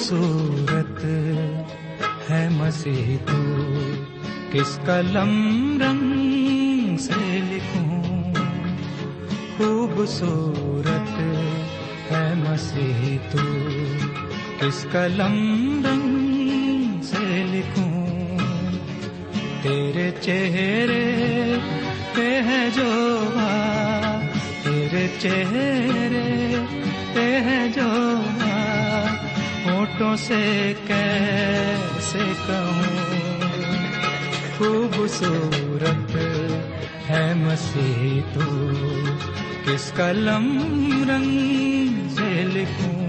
خوبصورت ہے مسیح تو، کس قلم رنگ سے لکھوں؟ خوبصورت ہے مسیح تو، کس قلم رنگ سے لکھوں؟ تیرے چہرے پہ ہے جو تیرے چہرے پہ ہے جو ہوٹوں سے کیسے کہوں؟ خوبصورت ہے مسیح تو، کس قلم رنگ سے لکھوں؟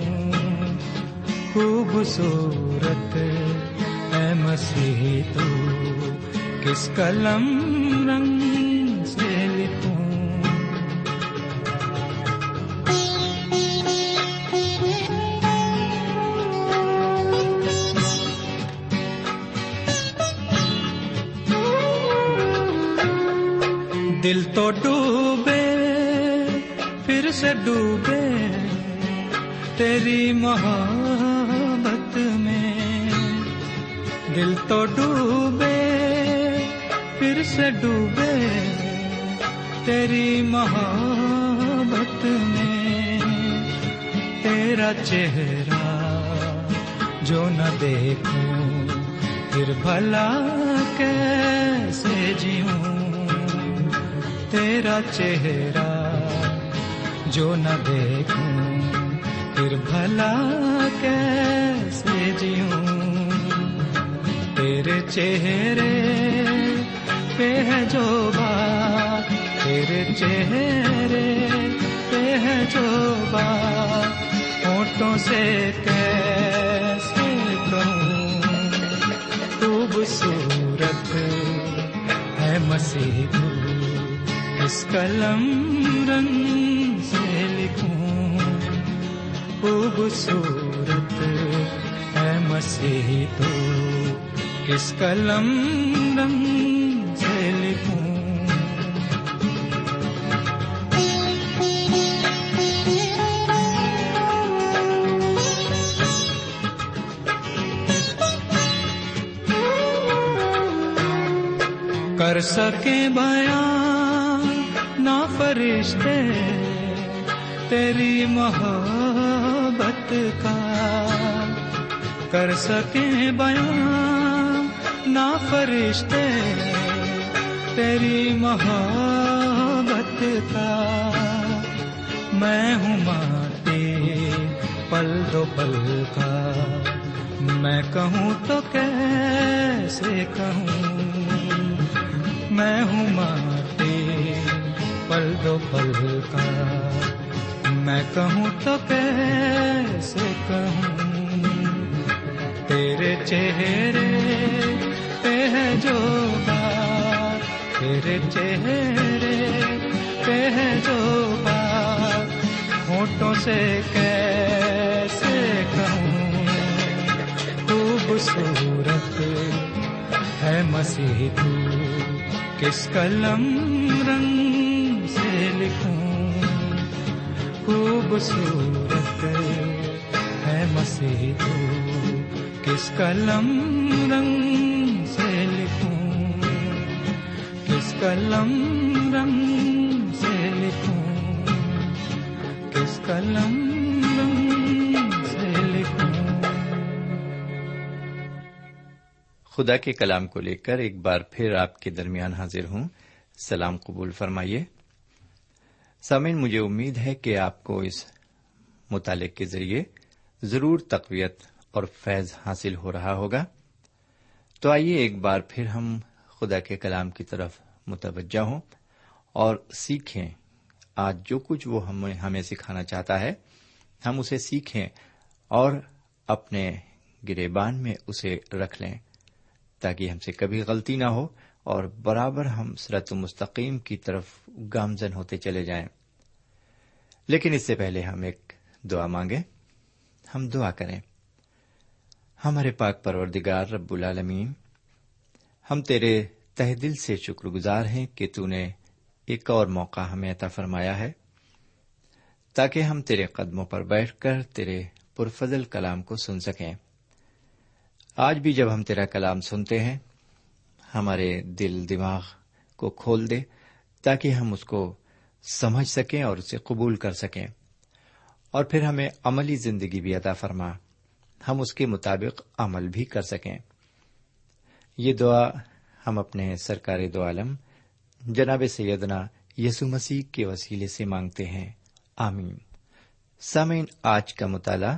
خوبصورت ہے مسیح تو، کس قلم دل تو ڈوبے، پھر سے ڈوبے تیری محبت میں۔ دل تو ڈوبے، پھر سے ڈوبے تیری محبت میں۔ تیرا چہرہ جو نہ دیکھوں، پھر بھلا کیسے جیوں؟ تیرا چہرہ جو نہ دیکھوں، پھر بھلا کیسے جیوں؟ تیرے چہرے پہ ہے جو بات، تیرے چہرے پہ ہے جو بات ہونٹوں سے کیسے کہوں خوبصورت ہے مسیح تو اس قلم رنگ سے لکھوں، خوبصورت ہے مسیح تو۔ کس قلم رنگ سے لکھوں۔ کر سکے بیان فرشتے تیری محبت کا کر سکے بیان نہ فرشتے تیری محبت کا میں ہوں ماتے پل دو پل کا میں کہوں تو کیسے کہوں؟ میں ہوں ماتے پل دو پل کا میں کہوں تو کیسے کہوں؟ تیرے چہرے پہ ہے جو بات۔ تیرے چہرے پہ ہے جو بات۔ ہونٹوں سے کیسے کہوں؟ خوبصورت ہے مسیح تو۔ کس قلم رنگ لکھوں، خوبصورت مسیح تو، کس قلم رنگ سے لکھوں؟ کس قلم رنگ سے لکھوں؟ کس قلم رنگ سے لکھوں؟ خدا کے کلام کو لے کر ایک بار پھر آپ کے درمیان حاضر ہوں۔ سلام قبول فرمائیے۔ سامن مجھے امید ہے کہ آپ کو اس مطالعے کے ذریعے ضرور تقویت اور فیض حاصل ہو رہا ہوگا۔ تو آئیے ایک بار پھر ہم خدا کے کلام کی طرف متوجہ ہوں اور سیکھیں۔ آج جو کچھ وہ ہمیں ہمیں سکھانا چاہتا ہے، ہم اسے سیکھیں اور اپنے گریبان میں اسے رکھ لیں تاکہ ہم سے کبھی غلطی نہ ہو۔ اور برابر ہم سرت مستقیم کی طرف گامزن ہوتے چلے جائیں۔ لیکن اس سے پہلے ہم ایک دعا مانگے ہم دعا کریں۔ ہمارے پاک پروردگار رب العالمین، ہم تیرے تہ دل سے شکر گزار ہیں کہ تو نے ایک اور موقع ہمیں عطا فرمایا ہے، تاکہ ہم تیرے قدموں پر بیٹھ کر تیرے پرفضل کلام کو سن سکیں۔ آج بھی جب ہم تیرا کلام سنتے ہیں ہمارے دل دماغ کو کھول دے تاکہ ہم اس کو سمجھ سکیں اور اسے قبول کر سکیں۔ اور پھر ہمیں عملی زندگی بھی عطا فرما۔ ہم اس کے مطابق عمل بھی کر سکیں۔ یہ دعا ہم اپنے سرکار دو عالم، جناب سیدنا یسو مسیح کے وسیلے سے مانگتے ہیں۔ آمین۔ سامعین، آج کا مطالعہ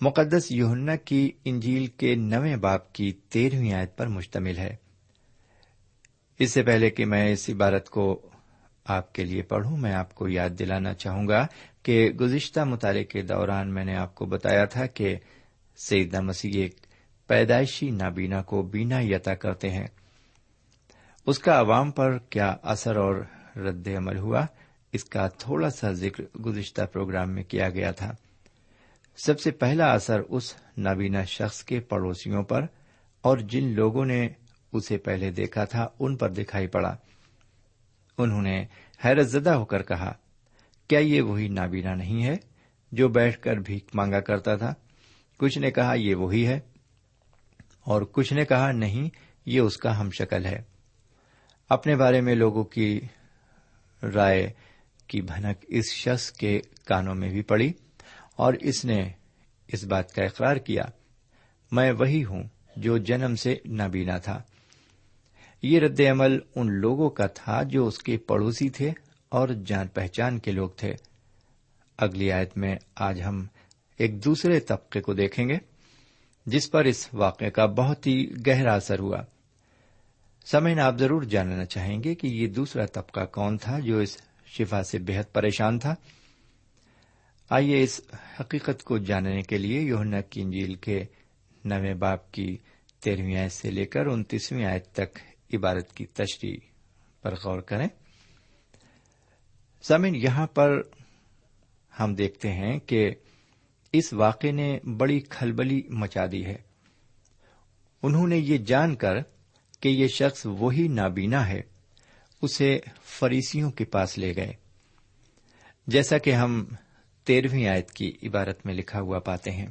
مقدس یوہنا کی انجیل کے نویں باپ کی تیرہویں آیت پر مشتمل ہے۔ اس سے پہلے کہ میں اس عبارت کو آپ کے لیے پڑھوں، میں آپ کو یاد دلانا چاہوں گا کہ گزشتہ مطالعے کے دوران میں نے آپ کو بتایا تھا کہ سیدنا مسیح ایک پیدائشی نابینا کو بینا یتا کرتے ہیں۔ اس کا عوام پر کیا اثر اور رد عمل ہوا؟ اس کا تھوڑا سا ذکر گزشتہ پروگرام میں کیا گیا تھا۔ سب سے پہلا اثر اس نابینا شخص کے پڑوسیوں پر اور جن لوگوں نے اسے پہلے دیکھا تھا، ان پر دکھائی پڑا۔ انہوں نے حیرت زدہ ہو کر کہا، کیا یہ وہی نابینا نہیں ہے جو بیٹھ کر بھیک مانگا کرتا تھا؟ کچھ نے کہا، یہ وہی ہے۔ اور کچھ نے کہا، نہیں، یہ اس کا ہم شکل ہے۔ اپنے بارے میں لوگوں کی رائے کی بھنک اس شخص کے کانوں میں بھی پڑی اور اس نے اس بات کا اقرار کیا، میں وہی ہوں جو جنم سے نابینا تھا۔ یہ رد عمل ان لوگوں کا تھا جو اس کے پڑوسی تھے اور جان پہچان کے لوگ تھے۔ اگلی آیت میں آج ہم ایک دوسرے طبقے کو دیکھیں گے، جس پر اس واقعے کا بہت ہی گہرا اثر ہوا۔ سمعین آپ ضرور جاننا چاہیں گے کہ یہ دوسرا طبقہ کون تھا جو اس شفا سے بےحد پریشان تھا۔ آئیے اس حقیقت کو جاننے کے لیے یوہنا کی انجیل کے نویں باپ کی تیرہویں آیت سے لے کر انتیسویں آیت تک عبارت کی تشریح پر غور کریں۔ سمن یہاں پر ہم دیکھتے ہیں کہ اس واقعے نے بڑی کھلبلی مچا دی ہے۔ انہوں نے یہ جان کر کہ یہ شخص وہی نابینا ہے، اسے فریسیوں کے پاس لے گئے۔ جیسا کہ ہم تیرہویں آیت کی عبارت میں لکھا ہوا پاتے ہیں،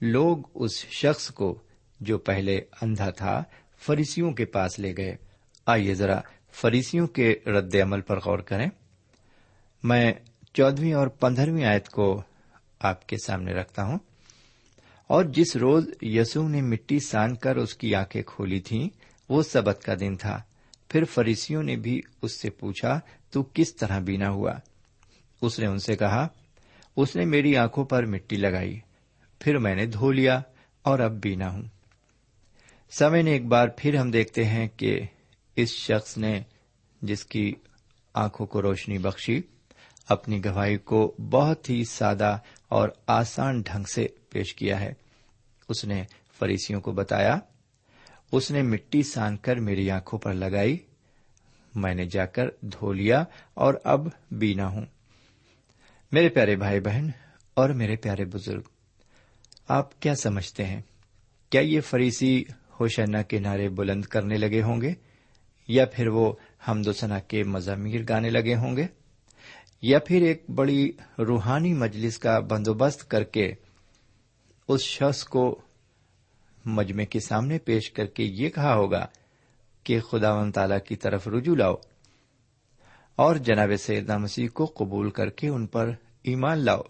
لوگ اس شخص کو جو پہلے اندھا تھا فریسیوں کے پاس لے گئے۔ آئیے ذرا فریسیوں کے رد عمل پر غور کریں۔ میں چودہویں اور پندرہویں آیت کو آپ کے سامنے رکھتا ہوں۔ اور جس روز یسو نے مٹی سان کر اس کی آنکھیں کھولی تھیں، وہ سبت کا دن تھا۔ پھر فریسیوں نے بھی اس سے پوچھا، تو کس طرح بینا ہوا؟ اس نے ان سے کہا، اس نے میری آنکھوں پر مٹی لگائی، پھر میں نے دھو لیا اور اب بینا ہوں۔ سمے نے ایک بار پھر ہم دیکھتے ہیں کہ اس شخص نے جس کی آنکھوں کو روشنی بخشی، اپنی گواہی کو بہت ہی سادہ اور آسان ڈھنگ سے پیش کیا ہے۔ اس نے فریسیوں کو بتایا، اس نے مٹی سان کر میری آنکھوں پر لگائی، میں نے جا کر دھو لیا اور اب بینا ہوں۔ میرے پیارے بھائی بہن اور میرے پیارے بزرگ، آپ کیا سمجھتے ہیں؟ کیا یہ فریسی ہوشنا کے نعرے بلند کرنے لگے ہوں گے، یا پھر وہ حمد و ثنا کے مضامیر گانے لگے ہوں گے، یا پھر ایک بڑی روحانی مجلس کا بندوبست کر کے اس شخص کو مجمع کے سامنے پیش کر کے یہ کہا ہوگا کہ خدا و تعالی کی طرف رجوع لاؤ اور جناب سیدنا مسیح کو قبول کر کے ان پر ایمان لاؤ،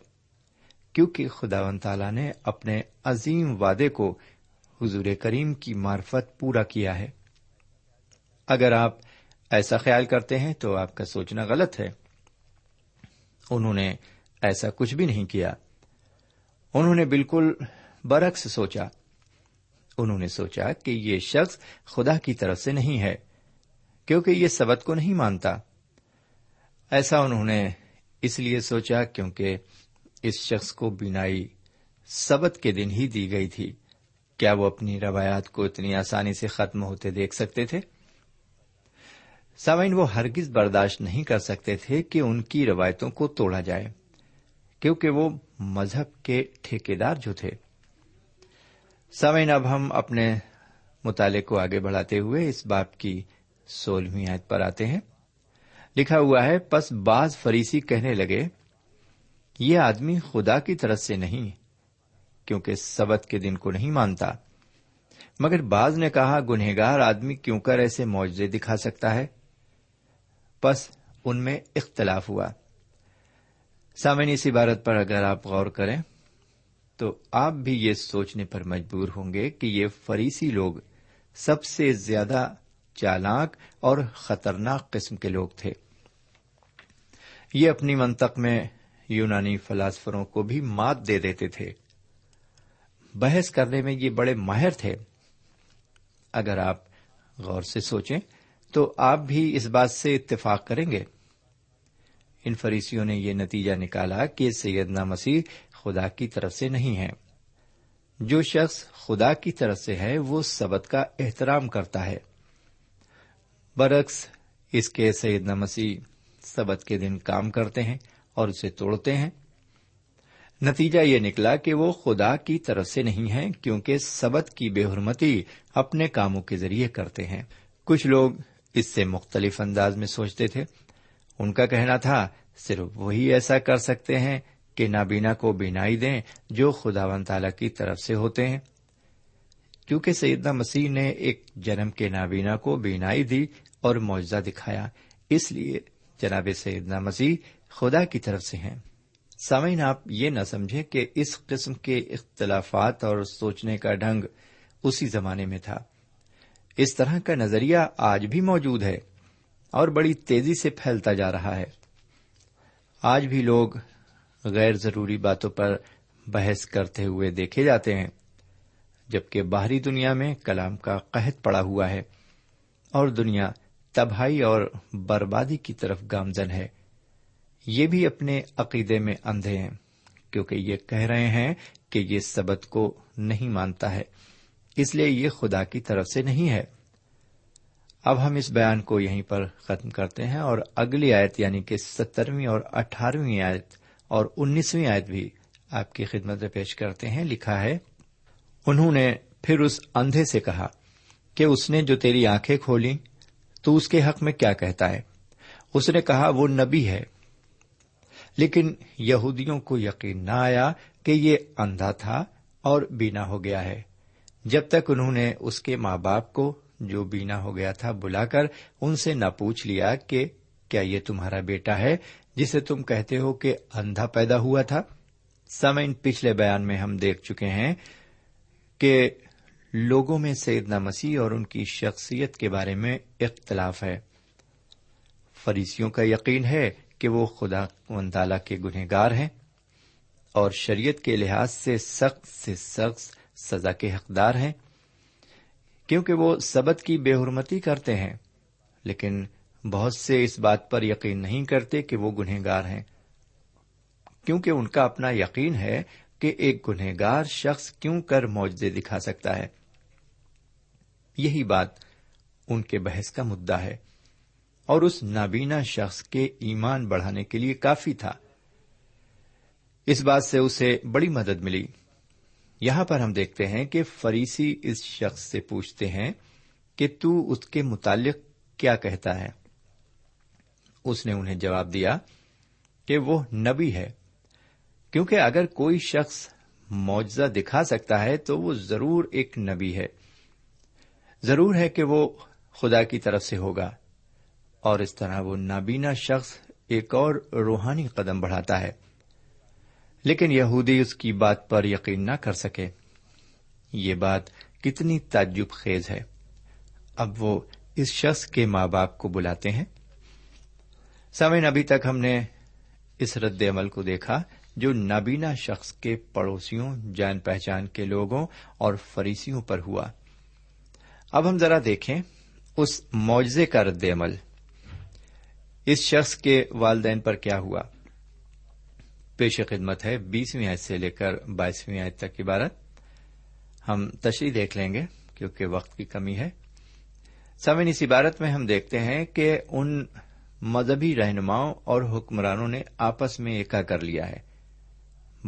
کیونکہ خدا و تعالی نے اپنے عظیم وعدے کو حضور کریم کی معرفت پورا کیا ہے۔ اگر آپ ایسا خیال کرتے ہیں تو آپ کا سوچنا غلط ہے۔ انہوں نے ایسا کچھ بھی نہیں کیا۔ انہوں نے بالکل برعکس سوچا۔ انہوں نے سوچا کہ یہ شخص خدا کی طرف سے نہیں ہے، کیونکہ یہ سبت کو نہیں مانتا۔ ایسا انہوں نے اس لیے سوچا کیونکہ اس شخص کو بینائی سبت کے دن ہی دی گئی تھی۔ کیا وہ اپنی روایات کو اتنی آسانی سے ختم ہوتے دیکھ سکتے تھے؟ سامعین، وہ ہرگز برداشت نہیں کر سکتے تھے کہ ان کی روایتوں کو توڑا جائے، کیونکہ وہ مذہب کے ٹھیکیدار جو تھے۔ سامعین، اب ہم اپنے مطالعے کو آگے بڑھاتے ہوئے اس باپ کی سولہویں آیت پر آتے ہیں۔ لکھا ہوا ہے، پس بعض فریسی کہنے لگے، یہ آدمی خدا کی طرف سے نہیں کیونکہ سبت کے دن کو نہیں مانتا۔ مگر بعض نے کہا، گنہگار آدمی کیوں کر ایسے معجزے دکھا سکتا ہے؟ بس ان میں اختلاف ہوا۔ سامعین، اس عبارت پر اگر آپ غور کریں تو آپ بھی یہ سوچنے پر مجبور ہوں گے کہ یہ فریسی لوگ سب سے زیادہ چالاک اور خطرناک قسم کے لوگ تھے۔ یہ اپنی منطق میں یونانی فلاسفروں کو بھی مات دے دیتے تھے۔ بحث کرنے میں یہ بڑے ماہر تھے۔ اگر آپ غور سے سوچیں تو آپ بھی اس بات سے اتفاق کریں گے۔ ان فریسیوں نے یہ نتیجہ نکالا کہ سیدنا مسیح خدا کی طرف سے نہیں ہے جو شخص خدا کی طرف سے ہے، وہ سبت کا احترام کرتا ہے۔ برعکس، اس کے سیدنا مسیح سبت کے دن کام کرتے ہیں اور اسے توڑتے ہیں۔ نتیجہ یہ نکلا کہ وہ خدا کی طرف سے نہیں ہیں، کیونکہ سبت کی بے حرمتی اپنے کاموں کے ذریعے کرتے ہیں۔ کچھ لوگ اس سے مختلف انداز میں سوچتے تھے۔ ان کا کہنا تھا، صرف وہی ایسا کر سکتے ہیں کہ نابینا کو بینائی دیں جو خدا و تعالی کی طرف سے ہوتے ہیں۔ کیونکہ سیدنا مسیح نے ایک جنم کے نابینا کو بینائی دی اور معجزہ دکھایا، اس لیے جناب سیدنا مسیح خدا کی طرف سے ہیں۔ سامعین، آپ یہ نہ سمجھیں کہ اس قسم کے اختلافات اور سوچنے کا ڈھنگ اسی زمانے میں تھا۔ اس طرح کا نظریہ آج بھی موجود ہے اور بڑی تیزی سے پھیلتا جا رہا ہے۔ آج بھی لوگ غیر ضروری باتوں پر بحث کرتے ہوئے دیکھے جاتے ہیں، جبکہ باہری دنیا میں کلام کا قحط پڑا ہوا ہے اور دنیا تباہی اور بربادی کی طرف گامزن ہے۔ یہ بھی اپنے عقیدے میں اندھے ہیں، کیونکہ یہ کہہ رہے ہیں کہ یہ سبت کو نہیں مانتا ہے۔ اس لیے یہ خدا کی طرف سے نہیں ہے۔ اب ہم اس بیان کو یہیں پر ختم کرتے ہیں اور اگلی آیت یعنی کہ سترویں اور اٹھارہویں آیت اور انیسویں آیت بھی آپ کی خدمت میں پیش کرتے ہیں۔ لکھا ہے، انہوں نے پھر اس اندھے سے کہا کہ اس نے جو تیری آنکھیں کھولی تو اس کے حق میں کیا کہتا ہے؟ اس نے کہا، وہ نبی ہے۔ لیکن یہودیوں کو یقین نہ آیا کہ یہ اندھا تھا اور بینا ہو گیا ہے۔ جب تک انہوں نے اس کے ماں باپ کو جو بینا ہو گیا تھا بلا کر ان سے نہ پوچھ لیا کہ کیا یہ تمہارا بیٹا ہے جسے تم کہتے ہو کہ اندھا پیدا ہوا تھا؟ سامعین، پچھلے بیان میں ہم دیکھ چکے ہیں کہ لوگوں میں سیدنا مسیح اور ان کی شخصیت کے بارے میں اختلاف ہے۔ فریسیوں کا یقین ہے کہ وہ خدا و تعالی کے گنہگار ہیں اور شریعت کے لحاظ سے سخت سے سخت سزا کے حقدار ہیں، کیونکہ وہ سبت کی بے حرمتی کرتے ہیں، لیکن بہت سے اس بات پر یقین نہیں کرتے کہ وہ گنہگار ہیں۔ کیونکہ ان کا اپنا یقین ہے کہ ایک گنہگار شخص کیوں کر معجزے دکھا سکتا ہے۔ یہی بات ان کے بحث کا مدعا ہے۔ اور اس نابینا شخص کے ایمان بڑھانے کے لیے کافی تھا۔ اس بات سے اسے بڑی مدد ملی۔ یہاں پر ہم دیکھتے ہیں کہ فریسی اس شخص سے پوچھتے ہیں کہ تو اس کے متعلق کیا کہتا ہے۔ اس نے انہیں جواب دیا کہ وہ نبی ہے۔ کیونکہ اگر کوئی شخص معجزہ دکھا سکتا ہے تو وہ ضرور ایک نبی ہے۔ ضرور ہے کہ وہ خدا کی طرف سے ہوگا۔ اور اس طرح وہ نابینا شخص ایک اور روحانی قدم بڑھاتا ہے۔ لیکن یہودی اس کی بات پر یقین نہ کر سکے۔ یہ بات کتنی تعجب خیز ہے۔ اب وہ اس شخص کے ماں باپ کو بلاتے ہیں۔ سمن ابھی تک ہم نے اس رد عمل کو دیکھا جو نابینا شخص کے پڑوسیوں، جان پہچان کے لوگوں اور فریسیوں پر ہوا۔ اب ہم ذرا دیکھیں اس معجزے کا رد عمل۔ اس شخص کے والدین پر کیا ہوا؟ پیش خدمت ہے بیسویں آیت سے لے کر بائیسویں آیت تک عبارت۔ ہم تشریح دیکھ لیں گے کیونکہ وقت کی کمی ہے۔ سمن اس عبارت میں ہم دیکھتے ہیں کہ ان مذہبی رہنماؤں اور حکمرانوں نے آپس میں ایکا کر لیا ہے۔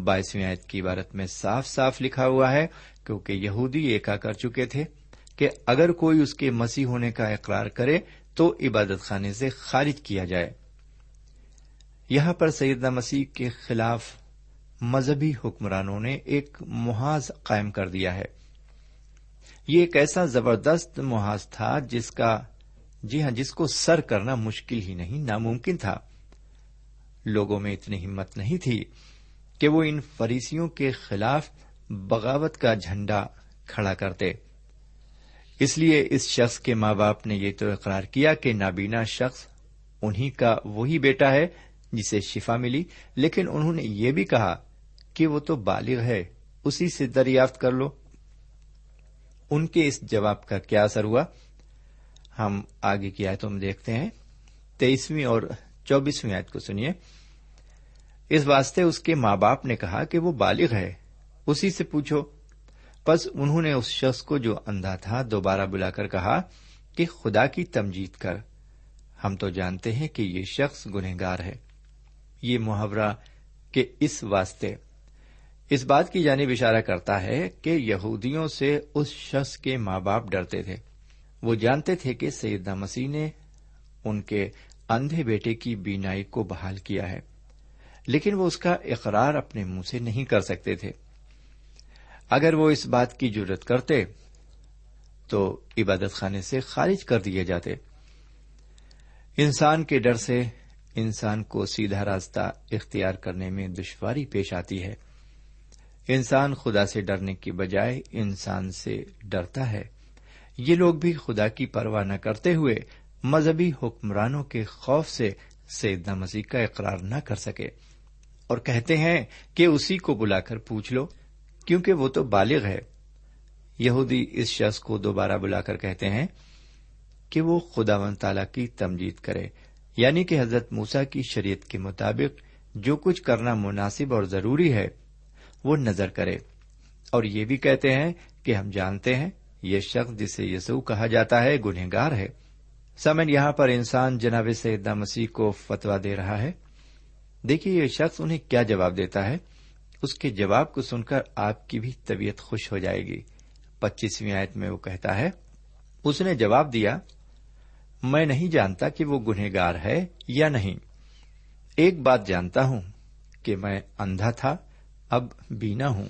بائیسویں آیت کی عبارت میں صاف صاف لکھا ہوا ہے، کیونکہ یہودی ایکا کر چکے تھے کہ اگر کوئی اس کے مسیح ہونے کا اقرار کرے تو عبادت خانے سے خارج کیا جائے۔ یہاں پر سیدہ مسیح کے خلاف مذہبی حکمرانوں نے ایک محاذ قائم کر دیا ہے۔ یہ ایک ایسا زبردست محاذ تھا جس کا جی ہاں جس کو سر کرنا مشکل ہی نہیں، ناممکن تھا۔ لوگوں میں اتنی ہمت نہیں تھی کہ وہ ان فریسیوں کے خلاف بغاوت کا جھنڈا کھڑا کرتے۔ اس لیے اس شخص کے ماں باپ نے یہ تو اقرار کیا کہ نابینا شخص انہیں کا وہی بیٹا ہے جسے شفا ملی، لیکن انہوں نے یہ بھی کہا کہ وہ تو بالغ ہے، اسی سے دریافت کر لو۔ ان کے اس جواب کا کیا اثر ہوا؟ ہم آگے کی آیتوں میں دیکھتے ہیں۔ تیئیسویں اور چوبیسویں آیت کو سنیے۔ اس واسطے اس کے ماں باپ نے کہا کہ وہ بالغ ہے، اسی سے پوچھو بس انہوں نے اس شخص کو جو اندھا تھا دوبارہ بلا کر کہا کہ خدا کی تمجید کر۔ ہم تو جانتے ہیں کہ یہ شخص گنہگار ہے۔ یہ محاورہ کہ اس واسطے۔ اس بات کی جانب اشارہ کرتا ہے کہ یہودیوں سے اس شخص کے ماں باپ ڈرتے تھے۔ وہ جانتے تھے کہ سیدہ مسیح نے ان کے اندھے بیٹے کی بینائی کو بحال کیا ہے۔ لیکن وہ اس کا اقرار اپنے منہ سے نہیں کر سکتے تھے۔ اگر وہ اس بات کی ضرورت کرتے، تو عبادت خانے سے خارج کر دیے جاتے۔ انسان کے ڈر سے انسان کو سیدھا راستہ اختیار کرنے میں دشواری پیش آتی ہے۔ انسان خدا سے ڈرنے کی بجائے انسان سے ڈرتا ہے۔ یہ لوگ بھی خدا کی پرواہ نہ کرتے ہوئے مذہبی حکمرانوں کے خوف سے سیدنا مسیح کا اقرار نہ کر سکے اور کہتے ہیں کہ اسی کو بلا کر پوچھ لو۔ کیونکہ وہ تو بالغ ہے۔ یہودی اس شخص کو دوبارہ بلا کر کہتے ہیں کہ وہ خدا و تعالی کی تمجید کرے یعنی کہ حضرت موسا کی شریعت کے مطابق جو کچھ کرنا مناسب اور ضروری ہے، وہ نظر کرے۔ اور یہ بھی کہتے ہیں کہ ہم جانتے ہیں یہ شخص جسے یسو کہا جاتا ہے گنہگار ہے۔ سمن یہاں پر انسان جناب سیدہ مسیح کو فتوا دے رہا ہے۔ دیکھیے یہ شخص انہیں کیا جواب دیتا ہے؟ اس کے جواب کو سن کر آپ کی بھی طبیعت خوش ہو جائے گی۔ پچیسویں آیت میں وہ کہتا ہے، اس نے جواب دیا، میں نہیں جانتا کہ وہ گنہگار ہے یا نہیں۔ ایک بات جانتا ہوں کہ میں اندھا تھا، اب بینا ہوں۔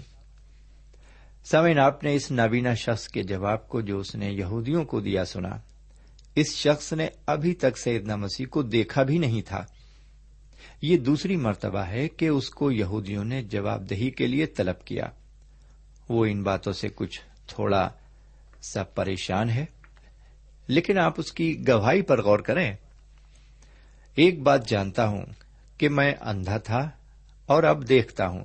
سمین آپ نے اس نابینا شخص کے جواب کو جو اس نے یہودیوں کو دیا سنا، اس شخص نے ابھی تک سیدنا مسیح کو دیکھا بھی نہیں تھا۔ یہ دوسری مرتبہ ہے کہ اس کو یہودیوں نے جواب دہی کے لیے طلب کیا۔ وہ ان باتوں سے کچھ تھوڑا سا پریشان ہے، لیکن آپ اس کی گواہی پر غور کریں۔ ایک بات جانتا ہوں کہ میں اندھا تھا اور اب دیکھتا ہوں۔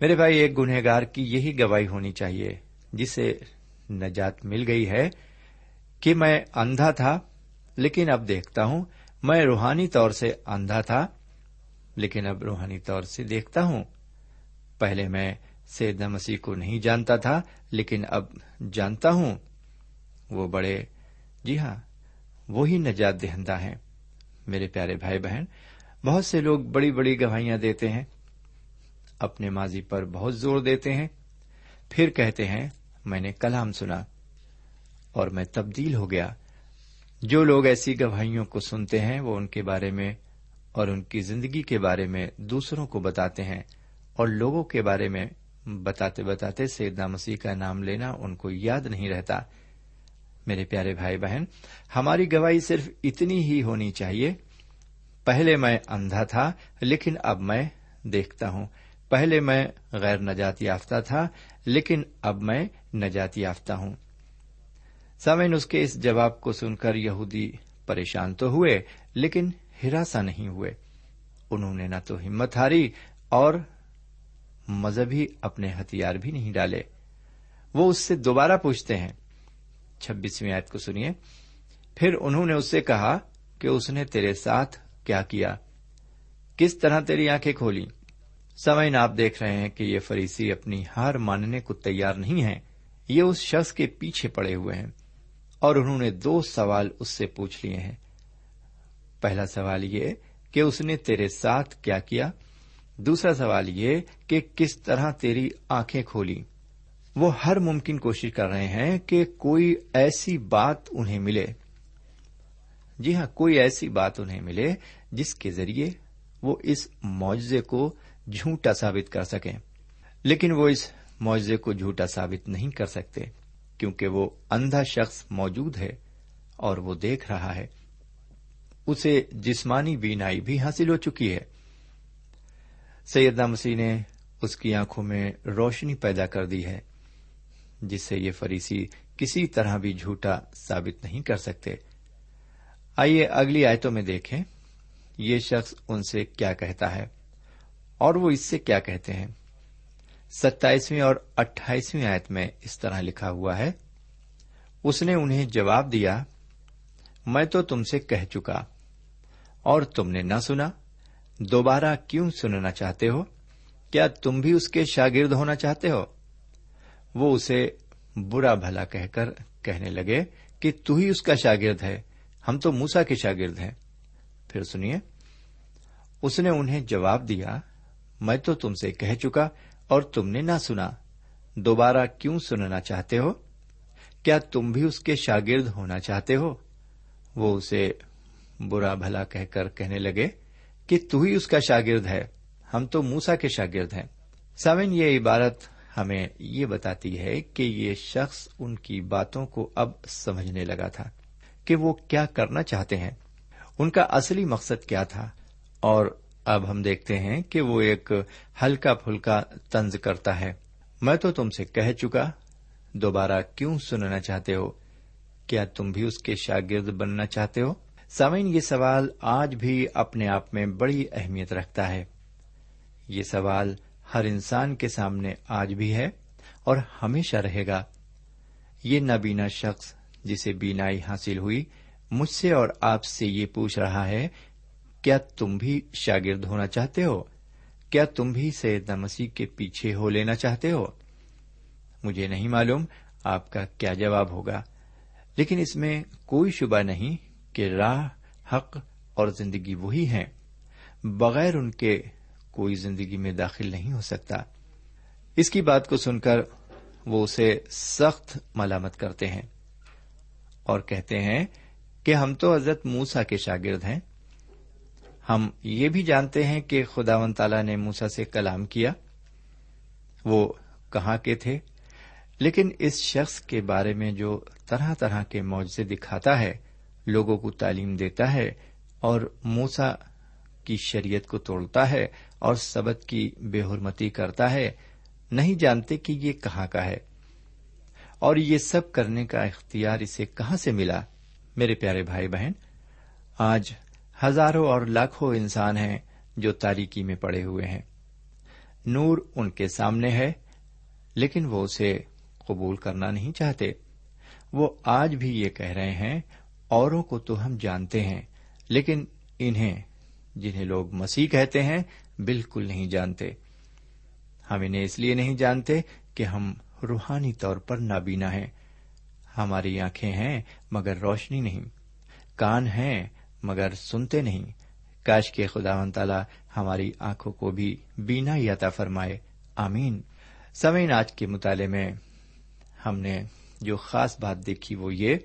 میرے بھائی، ایک گنہگار کی یہی گواہی ہونی چاہیے، جسے نجات مل گئی ہے کہ میں اندھا تھا لیکن اب دیکھتا ہوں۔ میں روحانی طور سے اندھا تھا، لیکن اب روحانی طور سے دیکھتا ہوں۔ پہلے میں سیدنا مسیح کو نہیں جانتا تھا، لیکن اب جانتا ہوں۔ وہ بڑے جی ہاں وہی نجات دہندہ ہیں۔ میرے پیارے بھائی بہن، بہت سے لوگ بڑی بڑی گواہیاں دیتے ہیں، اپنے ماضی پر بہت زور دیتے ہیں۔ پھر کہتے ہیں، میں نے کلام سنا اور میں تبدیل ہو گیا۔ جو لوگ ایسی گواہیوں کو سنتے ہیں، وہ ان کے بارے میں اور ان کی زندگی کے بارے میں دوسروں کو بتاتے ہیں اور لوگوں کے بارے میں بتاتے بتاتے سیدنا مسیح کا نام لینا ان کو یاد نہیں رہتا۔ میرے پیارے بھائی بہن، ہماری گواہی صرف اتنی ہی ہونی چاہیے۔ پہلے میں اندھا تھا، لیکن اب میں دیکھتا ہوں۔ پہلے میں غیر نجات یافتہ تھا، لیکن اب میں نجات یافتہ ہوں۔ سمین اس کے اس جواب کو سن کر یہودی پریشان تو ہوئے، لیکن ہراساں نہیں ہوئے۔ انہوں نے نہ تو ہمت ہاری اور مذہبی اپنے ہتھیار بھی نہیں ڈالے۔ وہ اس سے دوبارہ پوچھتے ہیں۔ چھبیسویں آیت کو سنیے۔ پھر انہوں نے اس سے کہا کہ اس نے تیرے ساتھ کیا کیا؟ کس طرح تیری آنکھیں کھولی؟ سمعین آپ دیکھ رہے ہیں کہ یہ فریسی اپنی ہار ماننے کو تیار نہیں ہے یہ اس شخص کے پیچھے پڑے ہوئے ہیں۔ اور انہوں نے دو سوال اس سے پوچھ لیے ہیں۔ پہلا سوال یہ کہ اس نے تیرے ساتھ کیا کیا؟ دوسرا سوال یہ کہ کس طرح تیری آنکھیں کھولی؟ وہ ہر ممکن کوشش کر رہے ہیں کہ کوئی ایسی بات انہیں ملے۔ جی ہاں کوئی ایسی بات انہیں ملے جس کے ذریعے وہ اس معاوضے کو جھوٹا ثابت کر سکیں۔ لیکن وہ اس معاوضے کو جھوٹا ثابت نہیں کر سکتے۔ کیونکہ وہ اندھا شخص موجود ہے اور وہ دیکھ رہا ہے۔ اسے جسمانی بینائی بھی حاصل ہو چکی ہے۔ سیدنا مسیح نے اس کی آنکھوں میں روشنی پیدا کر دی ہے، جس سے یہ فریسی کسی طرح بھی جھوٹا ثابت نہیں کر سکتے۔ آئیے اگلی آیتوں میں دیکھیں، یہ شخص ان سے کیا کہتا ہے اور وہ اس سے کیا کہتے ہیں۔ ستائیسویں اور اٹھائیسویں آیت میں اس طرح لکھا ہوا ہے، اس نے انہیں جواب دیا، میں تو تم سے کہہ چکا، اور تم نے نہ سنا، دوبارہ کیوں سننا چاہتے ہو؟ کیا تم بھی اس کے شاگرد ہونا چاہتے ہو؟ وہ اسے برا بھلا کہہ کر کہنے لگے کہ تو ہی اس کا شاگرد ہے، ہم تو موسا کے شاگرد ہیں۔ پھر سنیے، اس نے انہیں جواب دیا، میں تو تم سے کہہ چکا اور تم نے نہ سنا۔ دوبارہ کیوں سننا چاہتے ہو؟ کیا تم بھی اس کے شاگرد ہونا چاہتے ہو؟ وہ اسے برا بھلا کہہ کر کہنے لگے کہ تو ہی اس کا شاگرد ہے، ہم تو موسا کے شاگرد ہیں۔ سمن یہ عبارت ہمیں یہ بتاتی ہے کہ یہ شخص ان کی باتوں کو اب سمجھنے لگا تھا کہ وہ کیا کرنا چاہتے ہیں۔ ان کا اصلی مقصد کیا تھا اور اب ہم دیکھتے ہیں کہ وہ ایک ہلکا پھلکا طنز کرتا ہے۔ میں تو تم سے کہہ چکا، دوبارہ کیوں سننا چاہتے ہو؟ کیا تم بھی اس کے شاگرد بننا چاہتے ہو؟ سامعین، یہ سوال آج بھی اپنے آپ میں بڑی اہمیت رکھتا ہے۔ یہ سوال ہر انسان کے سامنے آج بھی ہے اور ہمیشہ رہے گا۔ یہ نابینا شخص جسے بینائی حاصل ہوئی مجھ سے اور آپ سے یہ پوچھ رہا ہے کیا تم بھی شاگرد ہونا چاہتے ہو؟ کیا تم بھی سید مسیح کے پیچھے ہو لینا چاہتے ہو؟ مجھے نہیں معلوم آپ کا کیا جواب ہوگا، لیکن اس میں کوئی شبہ نہیں کہ راہ، حق اور زندگی وہی ہیں۔ بغیر ان کے کوئی زندگی میں داخل نہیں ہو سکتا۔ اس کی بات کو سن کر وہ اسے سخت ملامت کرتے ہیں اور کہتے ہیں کہ ہم تو حضرت موسا کے شاگرد ہیں۔ ہم یہ بھی جانتے ہیں کہ خدا و تعالی نے موسا سے کلام کیا۔ وہ کہاں کے تھے؟ لیکن اس شخص کے بارے میں جو طرح طرح کے معاوضے دکھاتا ہے، لوگوں کو تعلیم دیتا ہے اور موسا کی شریعت کو توڑتا ہے اور سبق کی بے حرمتی کرتا ہے، نہیں جانتے کہ یہ کہاں کا ہے۔ اور یہ سب کرنے کا اختیار اسے کہاں سے ملا؟ میرے پیارے بھائی بہن، آج ہزاروں اور لاکھوں انسان ہیں جو تاریکی میں پڑے ہوئے ہیں۔ نور ان کے سامنے ہے، لیکن وہ اسے قبول کرنا نہیں چاہتے۔ وہ آج بھی یہ کہہ رہے ہیں، اوروں کو تو ہم جانتے ہیں، لیکن انہیں، جنہیں لوگ مسیح کہتے ہیں، بالکل نہیں جانتے۔ ہم انہیں اس لیے نہیں جانتے کہ ہم روحانی طور پر نابینا ہیں۔ ہماری آنکھیں ہیں مگر روشنی نہیں۔ کان ہیں مگر سنتے نہیں۔ کاش کے خدا و تعالی ہماری آنکھوں کو بھی بینا یاتا فرمائے۔ آمین۔ سمعین، آج کے مطالعے میں ہم نے جو خاص بات دیکھی وہ یہ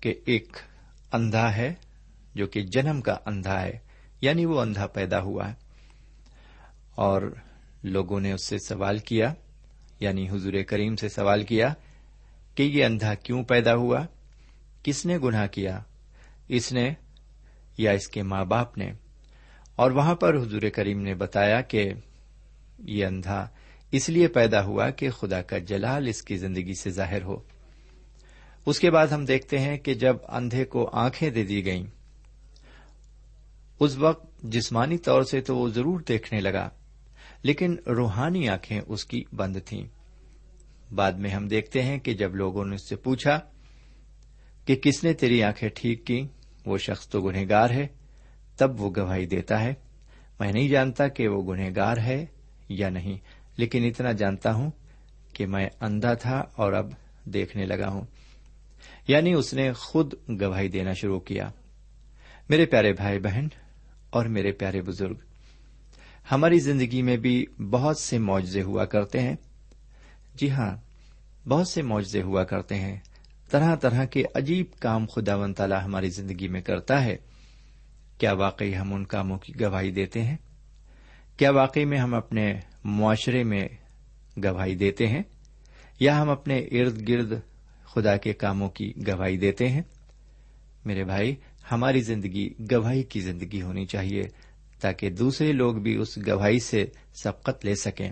کہ ایک اندھا ہے جو کہ جنم کا اندھا ہے یعنی وہ اندھا پیدا ہوا۔ ہے اور لوگوں نے اس سے سوال کیا یعنی حضور کریم سے سوال کیا کہ یہ اندھا کیوں پیدا ہوا؟ کس نے گناہ کیا؟ اس نے یا اس کے ماں باپ نے اور وہاں پر حضور کریم نے بتایا کہ یہ اندھا اس لیے پیدا ہوا کہ خدا کا جلال اس کی زندگی سے ظاہر ہو۔ اس کے بعد ہم دیکھتے ہیں کہ جب اندھے کو آنکھیں دے دی گئیں، اس وقت جسمانی طور سے تو وہ ضرور دیکھنے لگا، لیکن روحانی آنکھیں اس کی بند تھیں۔ بعد میں ہم دیکھتے ہیں کہ جب لوگوں نے اس سے پوچھا کہ کس نے تیری آنکھیں ٹھیک کی وہ شخص تو گنہگار ہے، تب وہ گواہی دیتا ہے۔ میں نہیں جانتا کہ وہ گنہگار ہے یا نہیں، لیکن اتنا جانتا ہوں کہ میں اندھا تھا اور اب دیکھنے لگا ہوں۔ یعنی اس نے خود گواہی دینا شروع کیا۔ میرے پیارے بھائی بہن اور میرے پیارے بزرگ، ہماری زندگی میں بھی بہت سے معاوضے ہوا کرتے ہیں۔ جی ہاں بہت سے معاوضے ہوا کرتے ہیں۔ طرح طرح کے عجیب کام خدا و تعالی ہماری زندگی میں کرتا ہے۔ کیا واقعی ہم ان کاموں کی گواہی دیتے ہیں؟ کیا واقعی میں ہم اپنے معاشرے میں گواہی دیتے ہیں؟ یا ہم اپنے ارد گرد خدا کے کاموں کی گواہی دیتے ہیں؟ میرے بھائی، ہماری زندگی گواہی کی زندگی ہونی چاہیے تاکہ دوسرے لوگ بھی اس گواہی سے سبقت لے سکیں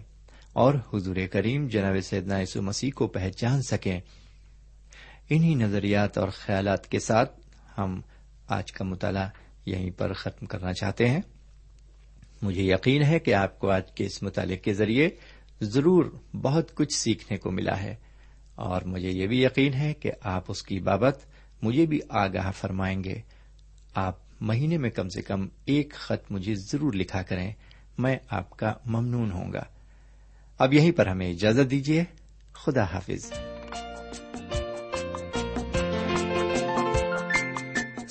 اور حضور کریم جناب سیدنا یسو مسیح کو پہچان سکیں۔ انہی نظریات اور خیالات کے ساتھ ہم آج کا مطالعہ یہیں پر ختم کرنا چاہتے ہیں۔ مجھے یقین ہے کہ آپ کو آج کے اس مطالعے کے ذریعے ضرور بہت کچھ سیکھنے کو ملا ہے۔ اور مجھے یہ بھی یقین ہے کہ آپ اس کی بابت مجھے بھی آگاہ فرمائیں گے۔ آپ مہینے میں کم سے کم ایک خط مجھے ضرور لکھا کریں۔ میں آپ کا ممنون ہوں گا۔ اب یہیں پر ہمیں اجازت دیجیے خدا حافظ۔